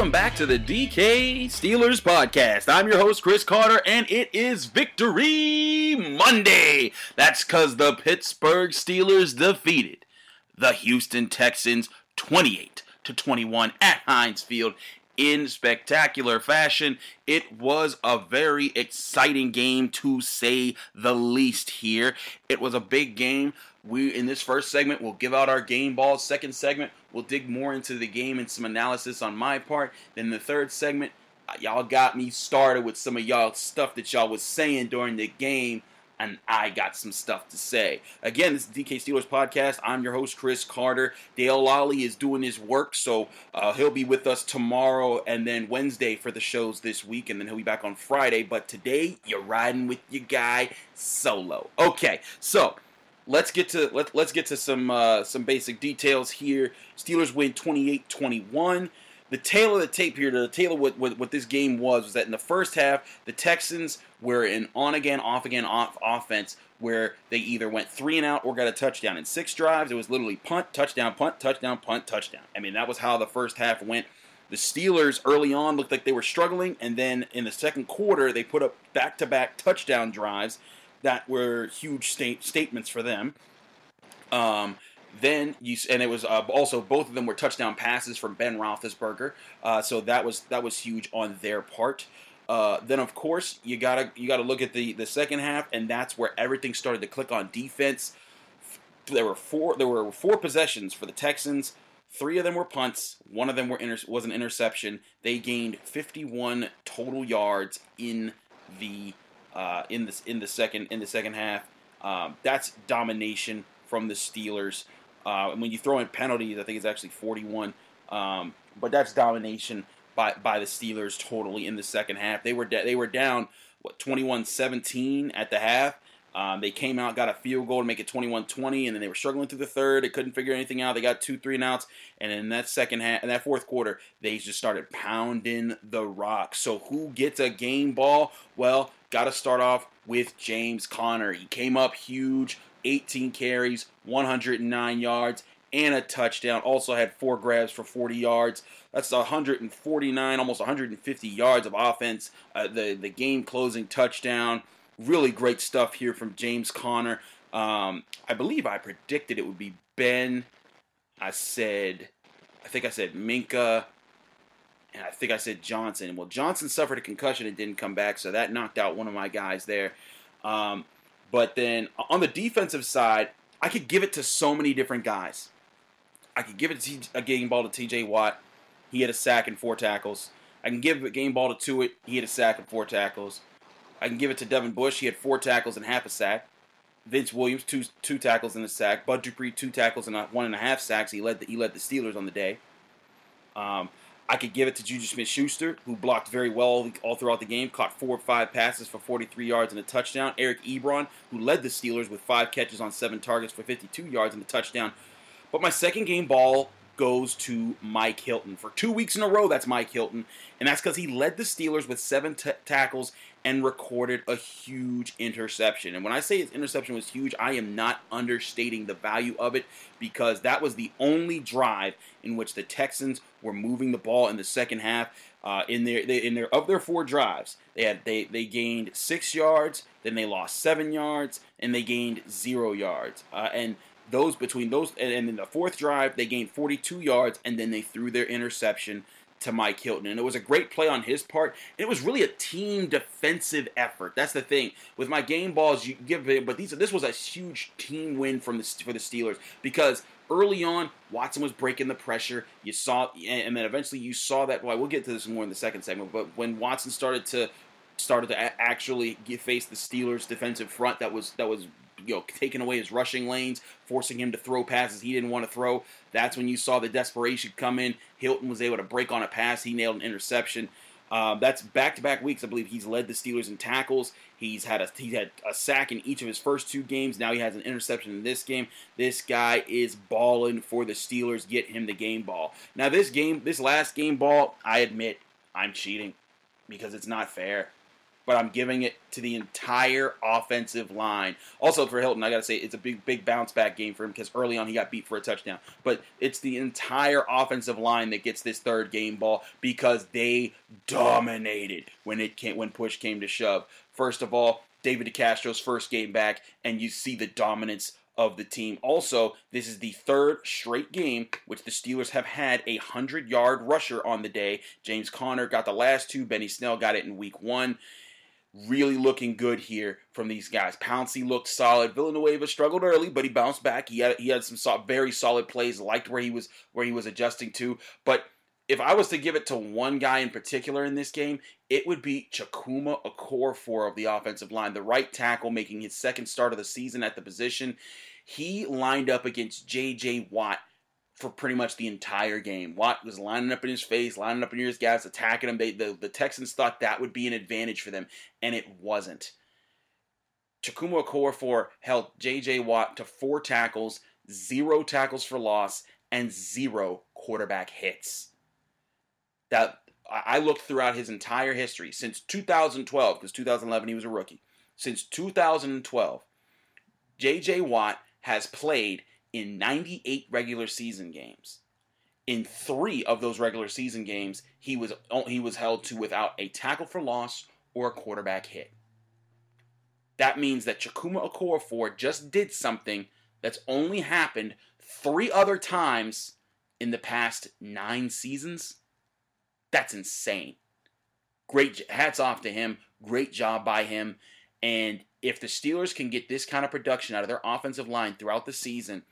Welcome back to the DK Steelers podcast. I'm your host, Chris Carter, and it is Victory Monday. That's because the Pittsburgh Steelers defeated the Houston Texans 28 to 21 at Heinz Field in spectacular fashion. It was a very exciting game to say the least here. It was a big game. We in this first segment we'll give out our game balls. Second segment we'll dig more into the game and some analysis on my part. Then the third segment uh, y'all got me started with some of y'all stuff that y'all was saying during the game and I got some stuff to say. Again, this is DK Steelers podcast. I'm your host, Chris Carter. Dale Lolley is doing his work, so uh, he'll be with us tomorrow and then Wednesday for the shows this week, and then he'll be back on Friday. But today, you're riding with your guy solo. Okay, so let's get to let, let's get to some uh, some basic details here. Steelers win 28-21 the tale of the tape here, the tale of what, what, what, this game was, was that in the first half, the Texans were an on again, off again, off offense where they either went three and out or got a touchdown. In six drives, it was literally punt, touchdown, punt, touchdown, punt, touchdown. I mean, that was how the first half went. The Steelers early on looked like they were struggling, and then in the second quarter, they put up back to back touchdown drives that were huge state, statements for them. Um, then you and it was uh, also both of them were touchdown passes from Ben Roethlisberger, uh, so that was that was huge on their part. Uh, then of course you gotta you gotta look at the the second half, and that's where everything started to click on defense. There were four there were four possessions for the Texans. Three of them were punts. One of them were inter- was an interception. They gained 51 total yards in the uh, in the in the second in the second half. Um, that's domination from the Steelers. Uh, and when you throw in penalties, I think it's actually 41. Um, but that's domination by, by the Steelers totally in the second half. They were de- they were down what 21-17 at the half. Um, they came out, got a field goal to make it 21-20, and then they were struggling through the third. They couldn't figure anything out. They got two, three and outs, and in that second half, in that fourth quarter, they just started pounding the rock. So who gets a game ball? Well, got to start off with James Conner. He came up huge, 18 carries, 109 yards, and a touchdown. Also had four grabs for 40 yards. That's 149, almost 150 yards of offense. Uh, the the game closing touchdown. Really great stuff here from James Conner. Um, I believe I predicted it would be Ben. I said, I think I said Minkah, and I think I said Johnson. Well, Johnson suffered a concussion and didn't come back, so that knocked out one of my guys there. Um, but then on the defensive side, I could give it to so many different guys. I could give it a game ball to T.J. Watt. He had a sack and four tackles. I can give a game ball to Tuitt. He had a sack and four tackles. I can give it to Devin Bush. He had four tackles and half a sack. Vince Williams two two tackles and a sack. Bud Dupree two tackles and one and a half sacks. He led the, he led the Steelers on the day. Um, I could give it to Juju Smith-Schuster, who blocked very well all throughout the game, caught four or five passes for 43 yards and a touchdown. Eric Ebron, who led the Steelers with five catches on seven targets for 52 yards and a touchdown. But my second game ball goes to Mike Hilton. For two weeks in a row, that's Mike Hilton. And that's because he led the Steelers with seven t- tackles and recorded a huge interception. And when I say his interception was huge, I am not understating the value of it because that was the only drive in which the Texans were moving the ball in the second half. Uh, in their they, in their of their four drives, they had they they gained six yards, then they lost seven yards, and they gained zero yards. Uh, and those between those and, and in the fourth drive, they gained 42 yards, and then they threw their interception to Mike Hilton. And it was a great play on his part. And It was really a team defensive effort. That's the thing. With my game balls, you give it, but these this was a huge team win from the for the Steelers because early on, Watson was breaking the pressure. You saw, and then eventually you saw that. Well, we'll get to this more in the second segment. But when Watson started to started to actually get, face the Steelers' defensive front, that was that was you know taking away his rushing lanes, forcing him to throw passes he didn't want to throw. That's when you saw the desperation come in. Hilton was able to break on a pass. He nailed an interception. Um, that's back-to-back weeks. I believe he's led the Steelers in tackles. He's had a he had a sack in each of his first two games. Now he has an interception in this game. This guy is balling for the Steelers. Get him the game ball. Now this game, this last game ball, I admit I'm cheating because it's not fair but I'm giving it to the entire offensive line. Also for Hilton, I got to say it's a big, big bounce back game for him because early on he got beat for a touchdown. But it's the entire offensive line that gets this third game ball because they dominated when it came when push came to shove. First of all, David DeCastro's first game back, and you see the dominance of the team. Also, this is the third straight game which the Steelers have had a 100 yard rusher on the day. James Conner got the last two, Benny Snell got it in week one really looking good here from these guys. Pouncey looked solid. Villanueva struggled early, but he bounced back. He had he had some so, very solid plays. Liked where he was where he was adjusting to. But if I was to give it to one guy in particular in this game, it would be Chukwuma Okorafor of the offensive line, the right tackle, making his second start of the season at the position. He lined up against J.J. Watt for pretty much the entire game. Watt was lining up in his face, lining up in his guys, attacking him. They, the, the Texans thought that would be an advantage for them, and it wasn't. Chukwuma Okorafor held J.J. Watt to four tackles, zero tackles for loss, and zero quarterback hits. That I looked throughout his entire history since 2012, because 2011 he was a rookie. Since 2012, J.J. Watt has played in 98 regular season games. In three of those regular season games, he was oh, he was held to without a tackle for loss or a quarterback hit. That means that Chukwuma Okorafor just did something that's only happened three other times in the past nine seasons. That's insane. Great hats off to him. Great job by him. And if the Steelers can get this kind of production out of their offensive line throughout the season,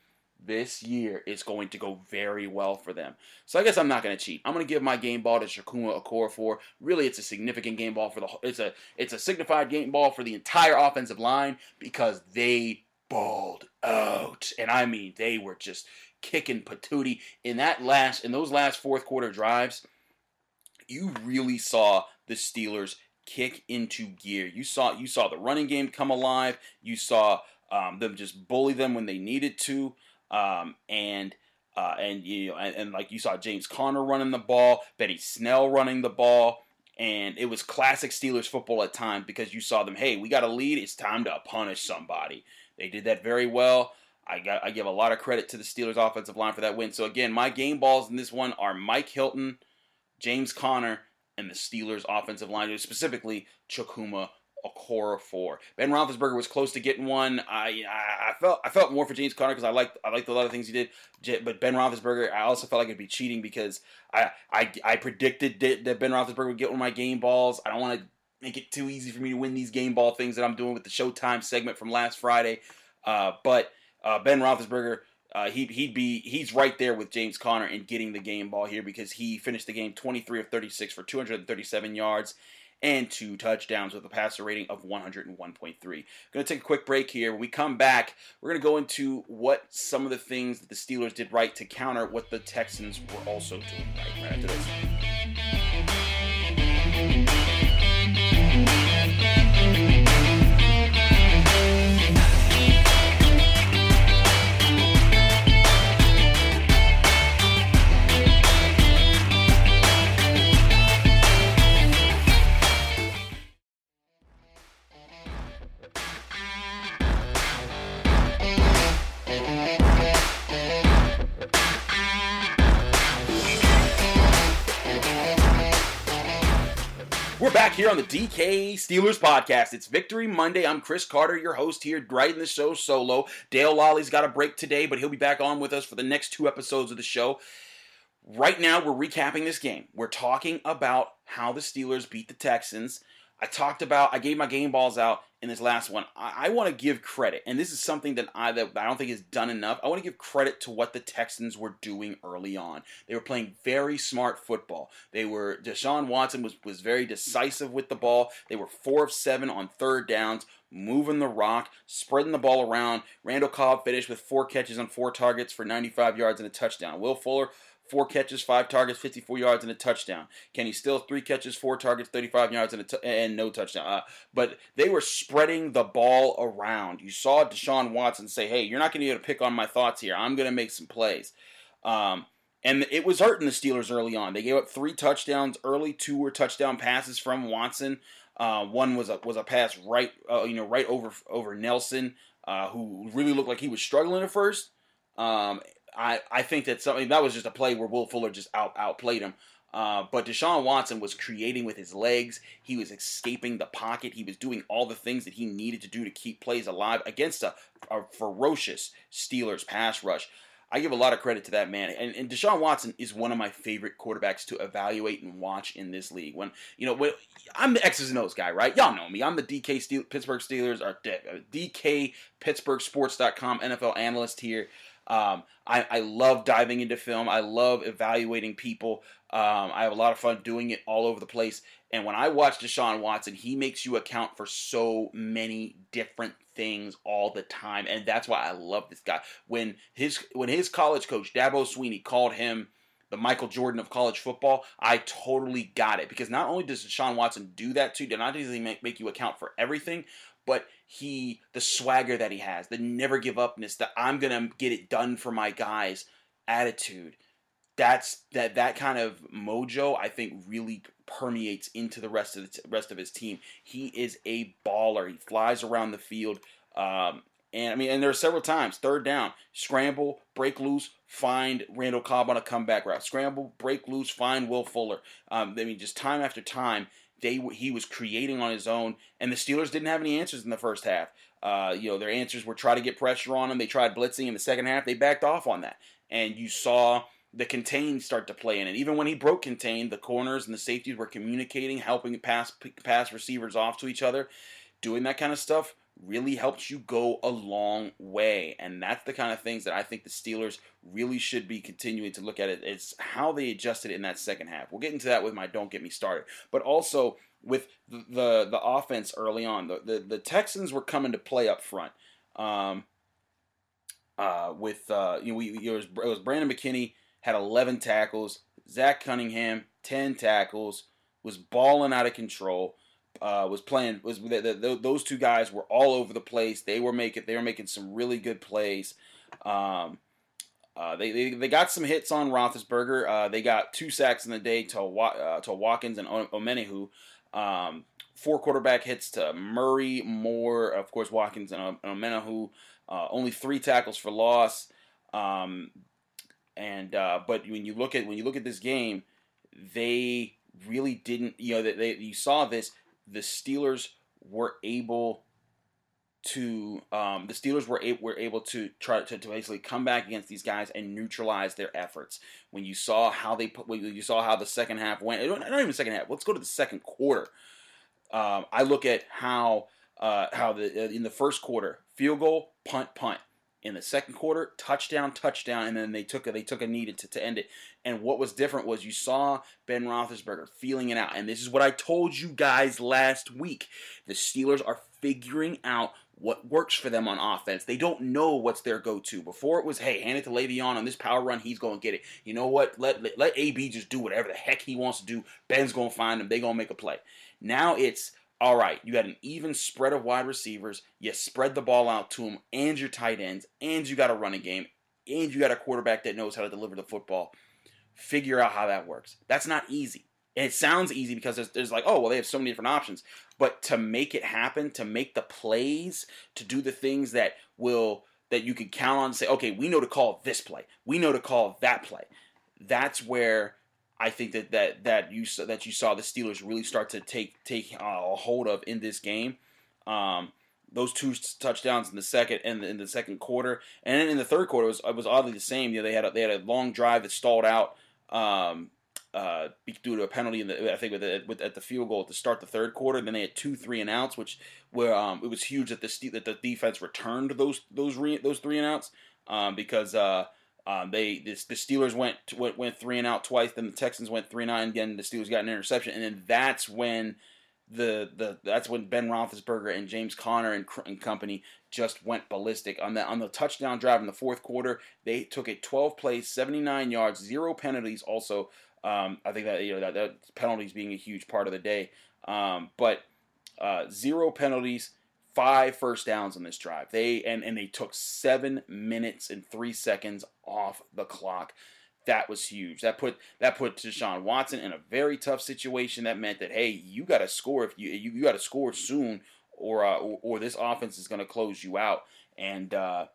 this year is going to go very well for them. So I guess I'm not going to cheat. I'm going to give my game ball to Chukwuma Okorafor. Really, it's a significant game ball for the. It's a it's a signified game ball for the entire offensive line because they balled out, and I mean they were just kicking patootie in that last in those last fourth quarter drives. You really saw the Steelers kick into gear. You saw you saw the running game come alive. You saw um, them just bully them when they needed to. Um, and uh, and you know, and, and, like you saw James Conner running the ball, Benny Snell running the ball, and it was classic Steelers football at times because you saw them. Hey, we got a lead. It's time to punish somebody. They did that very well. I got I give a lot of credit to the Steelers offensive line for that win. So again, my game balls in this one are Mike Hilton, James Conner, and the Steelers offensive line, specifically Chukwuma four. Ben Roethlisberger was close to getting one. I I, felt I felt more for James Conner because I liked I liked a lot of things he did. But Ben Roethlisberger, I also felt like it'd be cheating because I I, I predicted that Ben Roethlisberger would get one of my game balls. I don't want to make it too easy for me to win these game ball things that I'm doing with the Showtime segment from last Friday. Uh, but uh, Ben Roethlisberger. Uh, he, he'd be he's right there with James Conner in getting the game ball here because he finished the game 23 of 36 for 237 yards and two touchdowns with a passer rating of 101.3. Going to take a quick break here. When we come back, we're going to go into what some of the things that the Steelers did right to counter what the Texans were also doing right, right after this. Here on the DK Steelers podcast. It's Victory Monday. I'm Chris Carter, your host here, writing the show solo. Dale Lolley's got a break today, but he'll be back on with us for the next two episodes of the show. Right now, we're recapping this game. We're talking about how the Steelers beat the Texans. I talked about, I gave my game balls out in this last one. I, I want to give credit, and this is something that I that I don't think is done enough. I want to give credit to what the Texans were doing early on. They were playing very smart football. They were Deshaun Watson was was very decisive with the ball. They were four of seven on third downs, moving the rock, spreading the ball around. Randall Cobb finished with four catches on four targets for 95 yards and a touchdown. Will Fuller four catches, five targets, 54 yards, and a touchdown. Kenny Still, three catches, four targets, 35 yards, and, and no touchdown. Uh, but they were spreading the ball around. You saw Deshaun Watson say, hey, you're not going to be able to pick on my thoughts here. I'm going to make some plays. Um, and it was hurting the Steelers early on. They gave up three touchdowns early. Two were touchdown passes from Watson. Uh, one was a was a pass right, uh, you know, right over over Nelson, uh, who really looked like he was struggling at first. Um, I, I think that something that was just a play where Will Fuller just out outplayed him. Uh, but Deshaun Watson was creating with his legs. He was escaping the pocket. He was doing all the things that he needed to do to keep plays alive against a, a ferocious Steelers pass rush. I give a lot of credit to that man. And, and Deshaun Watson is one of my favorite quarterbacks to evaluate and watch in this league. When you know, when, I'm the X's and O's guy, right? Y'all know me. I'm the DK Steel, Pittsburgh Steelers or DK Pittsburgh Sports.com NFL analyst here. Um, I, I, love diving into film. I love evaluating people. Um, I have a lot of fun doing it all over the place. And when I watch Deshaun Watson, he makes you account for so many different things all the time, and that's why I love this guy. When his when his college coach Dabo Swinney called him the Michael Jordan of college football, I totally got it because not only does Deshaun Watson do that too, not only make, make you account for everything, but he the swagger that he has, the never give upness, the I'm gonna get it done for my guys attitude. That's that that kind of mojo I think really permeates into the rest of the rest of his team. He is a baller. He flies around the field. Um, and I mean, and there are several times, third down, scramble, break loose, find Randall Cobb on a comeback route, scramble, break loose, find Will Fuller. Um, I mean, just time after time, they he was creating on his own, and the Steelers didn't have any answers in the first half. Uh, you know, their answers were try to get pressure on him. They tried blitzing in the second half. They backed off on that, and you saw the contain start to play in it. Even when he broke contain, the corners and the safeties were communicating, helping pass pass receivers off to each other. Doing that kind of stuff really helps you go a long way. And that's the kind of things that I think the Steelers really should be continuing to look at it. It's how they adjusted in that second half. We'll get into that with my don't get me started. But also with the the, the offense early on. The, the, the Texans were coming to play up front. Um, uh, with uh, you know, we, it was it was Brandon McKinney had 11 tackles. Zach Cunningham 10 tackles was balling out of control uh, was playing was the, the, those two guys were all over the place. They were making they were making some really good plays. Um, uh, they, they they got some hits on Roethlisberger. Uh, they got two sacks in the day to uh, to Watkins and Omenihu. Um, four quarterback hits to Murray, Moore, of course Watkins and Omenihu. Uh, only three tackles for loss. Um, and uh, but when you look at when you look at this game, they really didn't. You know that they you saw this the Steelers were able to um, the Steelers were able, were able to try to, to basically come back against these guys and neutralize their efforts. When you saw how they put, when you saw how the second half went, not even second half. Let's go to the second quarter. Um, I look at how uh, how the uh, in the first quarter field goal, punt, punt in the second quarter, touchdown, touchdown, and then they took a, they took a knee to, to end it. And what was different was you saw Ben Roethlisberger feeling it out, and this is what I told you guys last week. The Steelers are figuring out what works for them on offense. They don't know what's their go-to. Before it was, hey, hand it to Le'Veon on this power run, he's going to get it. You know what? Let, let, let AB just do whatever the heck he wants to do. Ben's going to find him. They're going to make a play. Now it's all right, you got an even spread of wide receivers. You spread the ball out to them and your tight ends, and you got a running game, and you got a quarterback that knows how to deliver the football. Figure out how that works. That's not easy. And it sounds easy because there's, there's like, oh, well, they have so many different options. But to make it happen, to make the plays, to do the things that will that you can count on say, okay, we know to call this play, we know to call that play. That's where I think that that that you that you saw the Steelers really start to take take uh, a hold of in this game. Um, those two touchdowns in the second and in, in the second quarter, and then in the third quarter it was it was oddly the same. You know, they had a, they had a long drive that stalled out. Um, uh, due to a penalty in the I think with, the, with at the field goal to start the third quarter. And Then they had two three and outs, which were um, it was huge that the that the defense returned those those re, those three and outs um, because uh, um, they this, the Steelers went, went went three and out twice. Then the Texans went three and nine again. The Steelers got an interception, and then that's when the the that's when Ben Roethlisberger and James Conner and, and company just went ballistic on that on the touchdown drive in the fourth quarter. They took it 12 plays, 79 yards, zero penalties. Also, um, I think that you know that, that, penalties being a huge part of the day, um, but uh, zero penalties, five first downs on this drive. They and and they took seven minutes and three seconds off the clock. That was huge. That put that put Deshaun Watson in a very tough situation. That meant that hey, you got to score if you you, you got to score soon, or, uh, or, or this offense is going to close you out. And uh,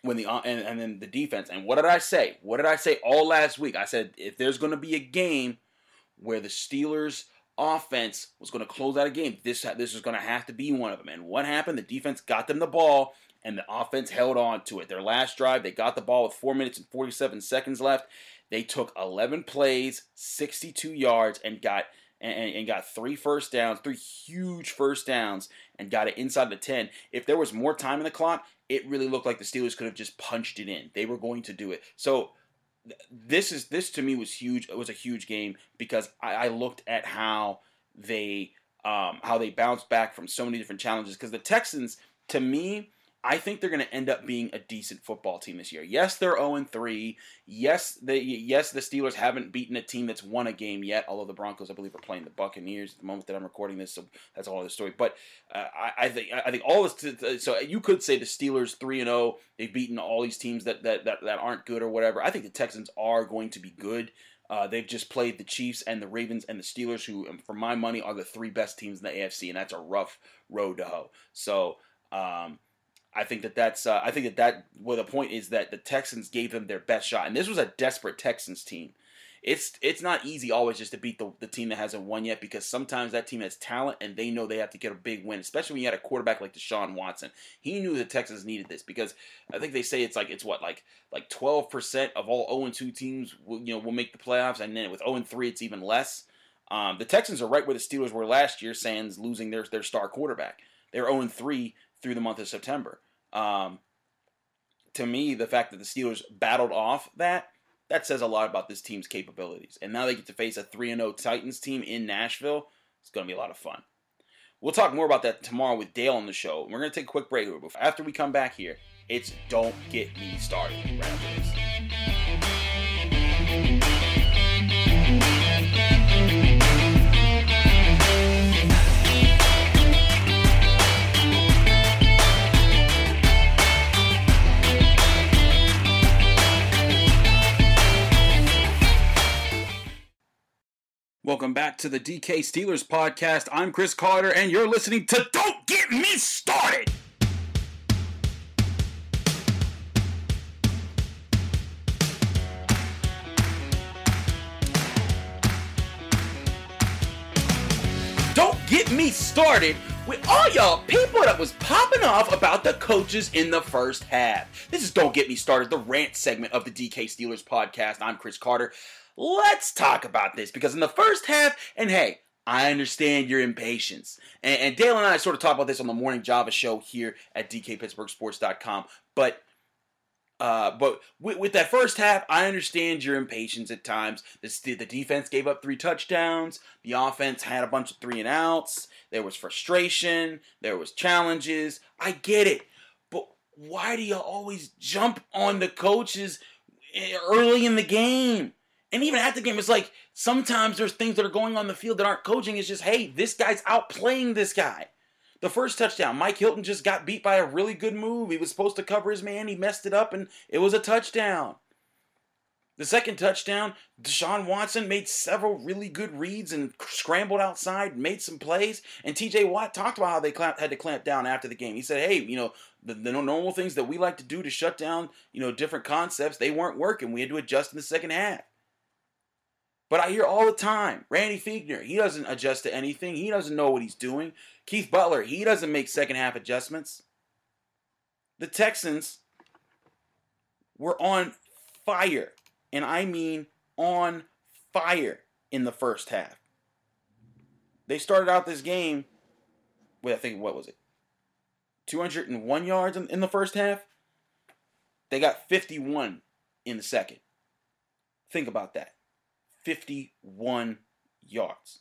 when the uh, and, and then the defense. And what did I say? What did I say all last week? I said if there's going to be a game where the Steelers offense was going to close out a game, this this is going to have to be one of them. And what happened? The defense got them the ball, and the offense held on to it. Their last drive, they got the ball with four minutes and 47 seconds left. They took 11 plays, 62 yards, and got and, and, got three first downs, three huge first downs, and got it inside the 10. If there was more time in the clock, it really looked like the Steelers could have just punched it in. They were going to do it. So this is this to me was huge. It was a huge game because I, I looked at how they um, how they bounced back from so many different challenges. Because the Texans, to me, I think they're going to end up being a decent football team this year. Yes, they're 0 3. Yes, they yes the Steelers haven't beaten a team that's won a game yet. Although the Broncos, I believe, are playing the Buccaneers at the moment that I'm recording this, so that's all the story. But uh, I, I, think I think all this. so you could say the Steelers 3 and 0. They've beaten all these teams that, that that that aren't good or whatever. I think the Texans are going to be good. Uh, they've just played the Chiefs and the Ravens and the Steelers, who, um, for my money, are the three best teams in the AFC, and that's a rough road to hoe. So. Um, I think that that's uh, I think that that well the point is that the Texans gave them their best shot, and this was a desperate Texans team. It's it's not easy always just to beat the, the team that hasn't won yet because sometimes that team has talent and they know they have to get a big win, especially when you had a quarterback like Deshaun Watson. He knew the Texans needed this because I think they say it's like it's what like like twelve percent of all zero oh and two teams will, you know will make the playoffs, and then with zero oh and three it's even less. Um, the Texans are right where the Steelers were last year, sans losing their their star quarterback. They're zero oh and three through the month of September. Um, to me, the fact that the Steelers battled off that that says a lot about this team's capabilities. And now they get to face a 3 0 Titans team in Nashville. It's going to be a lot of fun. We'll talk more about that tomorrow with Dale on the show. We're going to take a quick break. here. After we come back here, it's Don't Get Me Started. Right Welcome back to the DK Steelers podcast. I'm Chris Carter, and you're listening to Don't Get Me Started. Don't get me started with all y'all people that was popping off about the coaches in the first half. This is Don't Get Me Started, the rant segment of the DK Steelers podcast. I'm Chris Carter let's talk about this because in the first half, and hey, I understand your impatience. And, and, Dale and I sort of talked about this on the Morning Java show here at DKPittsburghSports.com. But uh, but with, with, that first half, I understand your impatience at times. The, the defense gave up three touchdowns. The offense had a bunch of three and outs. There was frustration. There was challenges. I get it. But why do you always jump on the coaches eh, early in the game? And even at the game, it's like sometimes there's things that are going on the field that aren't coaching. It's just, hey, this guy's outplaying this guy. The first touchdown, Mike Hilton just got beat by a really good move. He was supposed to cover his man. He messed it up, and it was a touchdown. The second touchdown, Deshaun Watson made several really good reads and scrambled outside, made some plays. And TJ Watt talked about how they had to clamp down after the game. He said, hey, you know, the, the normal things that we like to do to shut down, you know, different concepts, they weren't working. We had to adjust in the second half. But I hear all the time Randy Fichtner, he doesn't adjust to anything. He doesn't know what he's doing. Keith Butler, he doesn't make second half adjustments. The Texans were on fire. And I mean on fire in the first half. They started out this game with, I think, what was it? 201 yards in the first half. They got 51 in the second. Think about that 51 yards.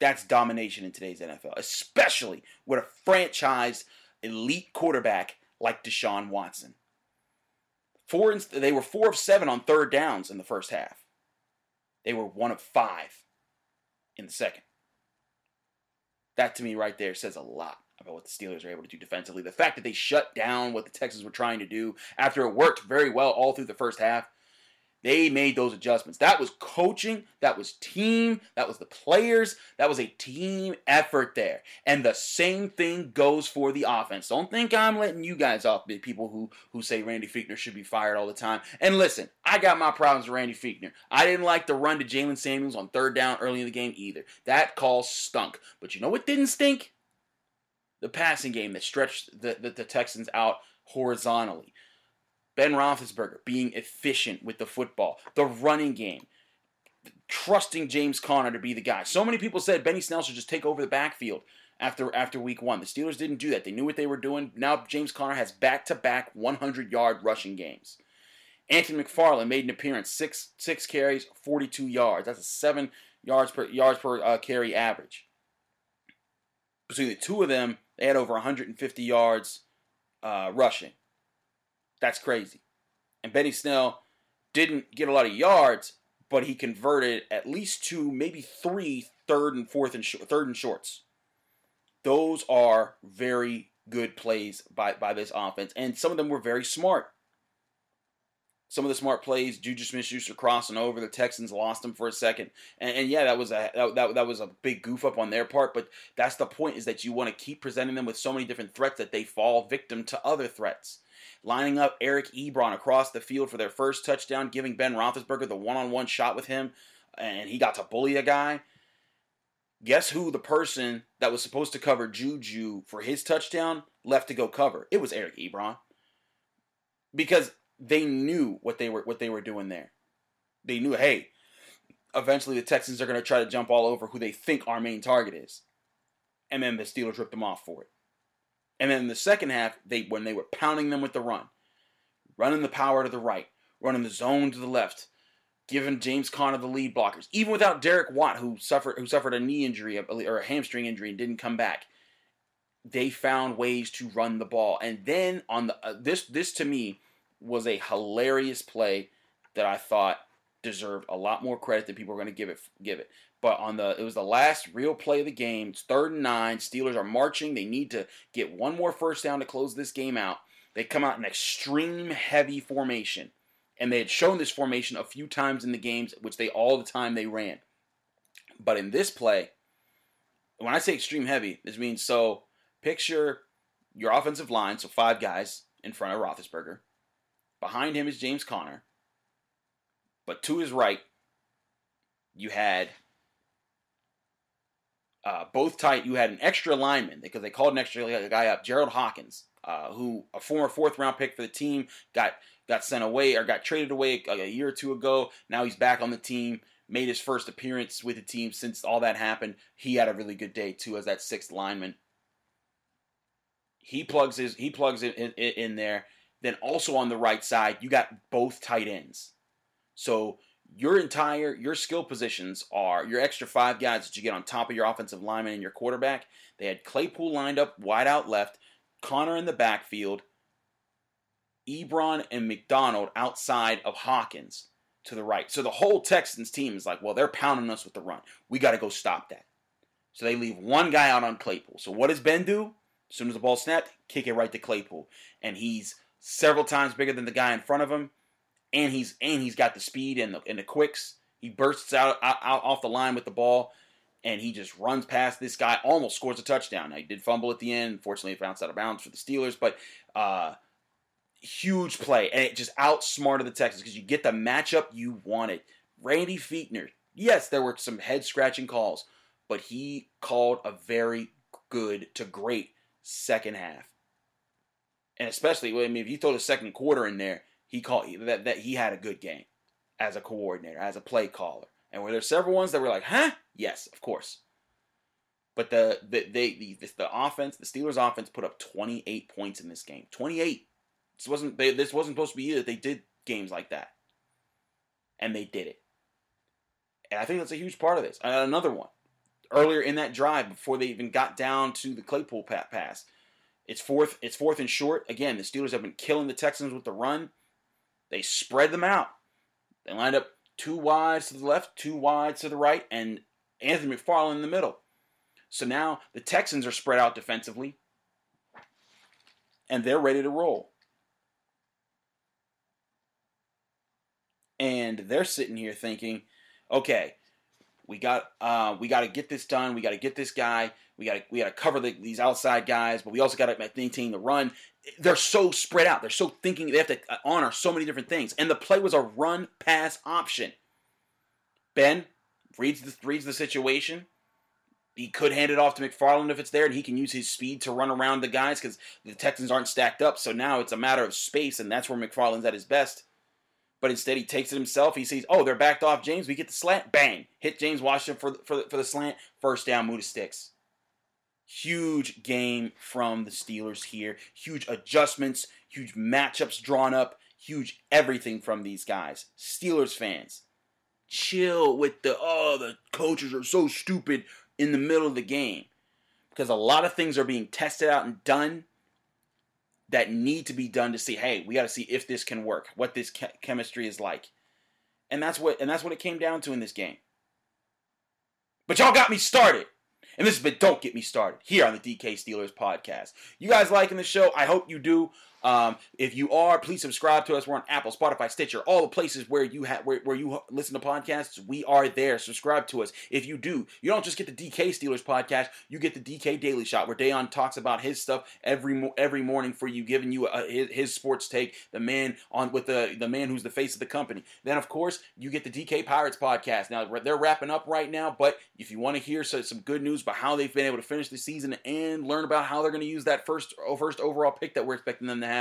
That's domination in today's NFL, especially with a franchise elite quarterback like Deshaun Watson. Four, they were four of seven on third downs in the first half. They were one of five in the second. That to me right there says a lot about what the Steelers are able to do defensively. The fact that they shut down what the Texans were trying to do after it worked very well all through the first half they made those adjustments. That was coaching, that was team, that was the players, that was a team effort there. And the same thing goes for the offense. Don't think I'm letting you guys off, people who who say Randy Fichtner should be fired all the time. And listen, I got my problems with Randy Fichtner. I didn't like the run to Jaylen Samuels on third down early in the game either. That call stunk. But you know what didn't stink? The passing game that stretched the, the, the Texans out horizontally. Ben Roethlisberger being efficient with the football, the running game, trusting James Conner to be the guy. So many people said Benny Snell should just take over the backfield after after week one. The Steelers didn't do that. They knew what they were doing. Now James Conner has back to back 100 yard rushing games. Anthony McFarland made an appearance, six six carries, 42 yards. That's a seven yards per yards per uh, carry average. Between the two of them, they had over 150 yards uh, rushing. That's crazy. And Benny Snell didn't get a lot of yards, but he converted at least two, maybe three third and fourth and sh- third and shorts. Those are very good plays by, by this offense, and some of them were very smart. Some of the smart plays, Juju Smith-Schuster crossing over, the Texans lost him for a second, and, and yeah, that was a that, that, that was a big goof up on their part. But that's the point: is that you want to keep presenting them with so many different threats that they fall victim to other threats lining up Eric Ebron across the field for their first touchdown, giving Ben Roethlisberger the one-on-one shot with him, and he got to bully a guy. Guess who the person that was supposed to cover Juju for his touchdown left to go cover? It was Eric Ebron. Because they knew what they were what they were doing there. They knew, hey, eventually the Texans are going to try to jump all over who they think our main target is. And then the Steelers ripped them off for it. And then in the second half, they when they were pounding them with the run, running the power to the right, running the zone to the left, giving James Conner the lead blockers, even without Derek Watt, who suffered who suffered a knee injury or a hamstring injury and didn't come back. They found ways to run the ball, and then on the uh, this this to me was a hilarious play that I thought deserved a lot more credit than people are going to give it give it. But on the it was the last real play of the game. It's third and nine. Steelers are marching. They need to get one more first down to close this game out. They come out in extreme heavy formation. And they had shown this formation a few times in the games, which they all the time they ran. But in this play, when I say extreme heavy, this means so picture your offensive line, so five guys in front of Roethlisberger. Behind him is James Conner. But to his right, you had uh, both tight. You had an extra lineman because they called an extra guy up, Gerald Hawkins, uh, who a former fourth round pick for the team, got got sent away or got traded away a, a year or two ago. Now he's back on the team. Made his first appearance with the team since all that happened. He had a really good day too as that sixth lineman. He plugs his he plugs it in, in, in there. Then also on the right side, you got both tight ends. So your entire your skill positions are your extra five guys that you get on top of your offensive lineman and your quarterback. They had Claypool lined up wide out left, Conner in the backfield, Ebron and McDonald outside of Hawkins to the right. So the whole Texans team is like, well, they're pounding us with the run. We got to go stop that. So they leave one guy out on Claypool. So what does Ben do? As soon as the ball snapped, kick it right to Claypool. And he's several times bigger than the guy in front of him and he's and he's got the speed and the and the quicks. He bursts out, out, out off the line with the ball, and he just runs past this guy. Almost scores a touchdown. Now, he did fumble at the end. Fortunately, it bounced out of bounds for the Steelers, but uh, huge play, and it just outsmarted the Texans because you get the matchup you wanted. Randy Fichtner. Yes, there were some head scratching calls, but he called a very good to great second half. And especially, I mean, if you throw the second quarter in there, he called that that he had a good game. as a coordinator, as a play caller. And were there several ones that were like, huh? Yes, of course. But the the they the, the offense, the Steelers offense put up 28 points in this game. 28. This wasn't they, this wasn't supposed to be that they did games like that. And they did it. And I think that's a huge part of this. Another one. Earlier in that drive, before they even got down to the Claypool pass, it's fourth. It's fourth and short. Again, the Steelers have been killing the Texans with the run. They spread them out. They lined up two wides to the left, two wides to the right, and Anthony McFarland in the middle. So now the Texans are spread out defensively, and they're ready to roll. And they're sitting here thinking, okay, we got uh, we got to get this done. We got to get this guy. We got to we got to cover the, these outside guys, but we also got to maintain the run. They're so spread out. They're so thinking they have to uh, honor so many different things. And the play was a run pass option. Ben reads the reads the situation. He could hand it off to McFarland if it's there, and he can use his speed to run around the guys because the Texans aren't stacked up. So now it's a matter of space, and that's where McFarland's at his best. But instead, he takes it himself. He sees, oh, they're backed off James. We get the slant. Bang. Hit James Washington for, for, for the slant. First down, move sticks. Huge game from the Steelers here. Huge adjustments, huge matchups drawn up, huge everything from these guys. Steelers fans, chill with the, oh, the coaches are so stupid in the middle of the game. Because a lot of things are being tested out and done that need to be done to see, hey, we got to see if this can work, what this ke- chemistry is like. And that's what and that's what it came down to in this game. But y'all got me started. And this has been Don't Get Me Started here on the DK Steelers podcast. You guys liking the show? I hope you do. Um, if you are, please subscribe to us. We're on Apple, Spotify, Stitcher, all the places where you have where, where you listen to podcasts. We are there. Subscribe to us. If you do, you don't just get the DK Steelers podcast. You get the DK Daily Shot, where Dejan talks about his stuff every every morning for you, giving you a, his, his sports take. The man on with the the man who's the face of the company. Then of course you get the DK Pirates podcast. Now they're wrapping up right now, but if you want to hear some good news about how they've been able to finish the season and learn about how they're going to use that first first overall pick that we're expecting them to have,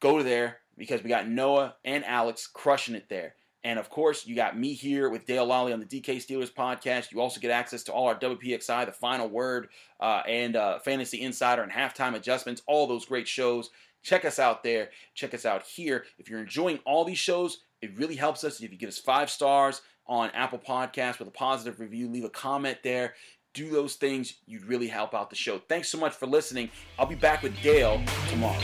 go to there because we got Noah and Alex crushing it there. And of course, you got me here with Dale Lolley on the DK Steelers podcast. You also get access to all our WPXI, the final word, uh, and uh, Fantasy Insider and halftime adjustments, all those great shows. Check us out there. Check us out here. If you're enjoying all these shows, it really helps us if you give us five stars on Apple Podcasts with a positive review. Leave a comment there. Do those things. You'd really help out the show. Thanks so much for listening. I'll be back with Dale tomorrow.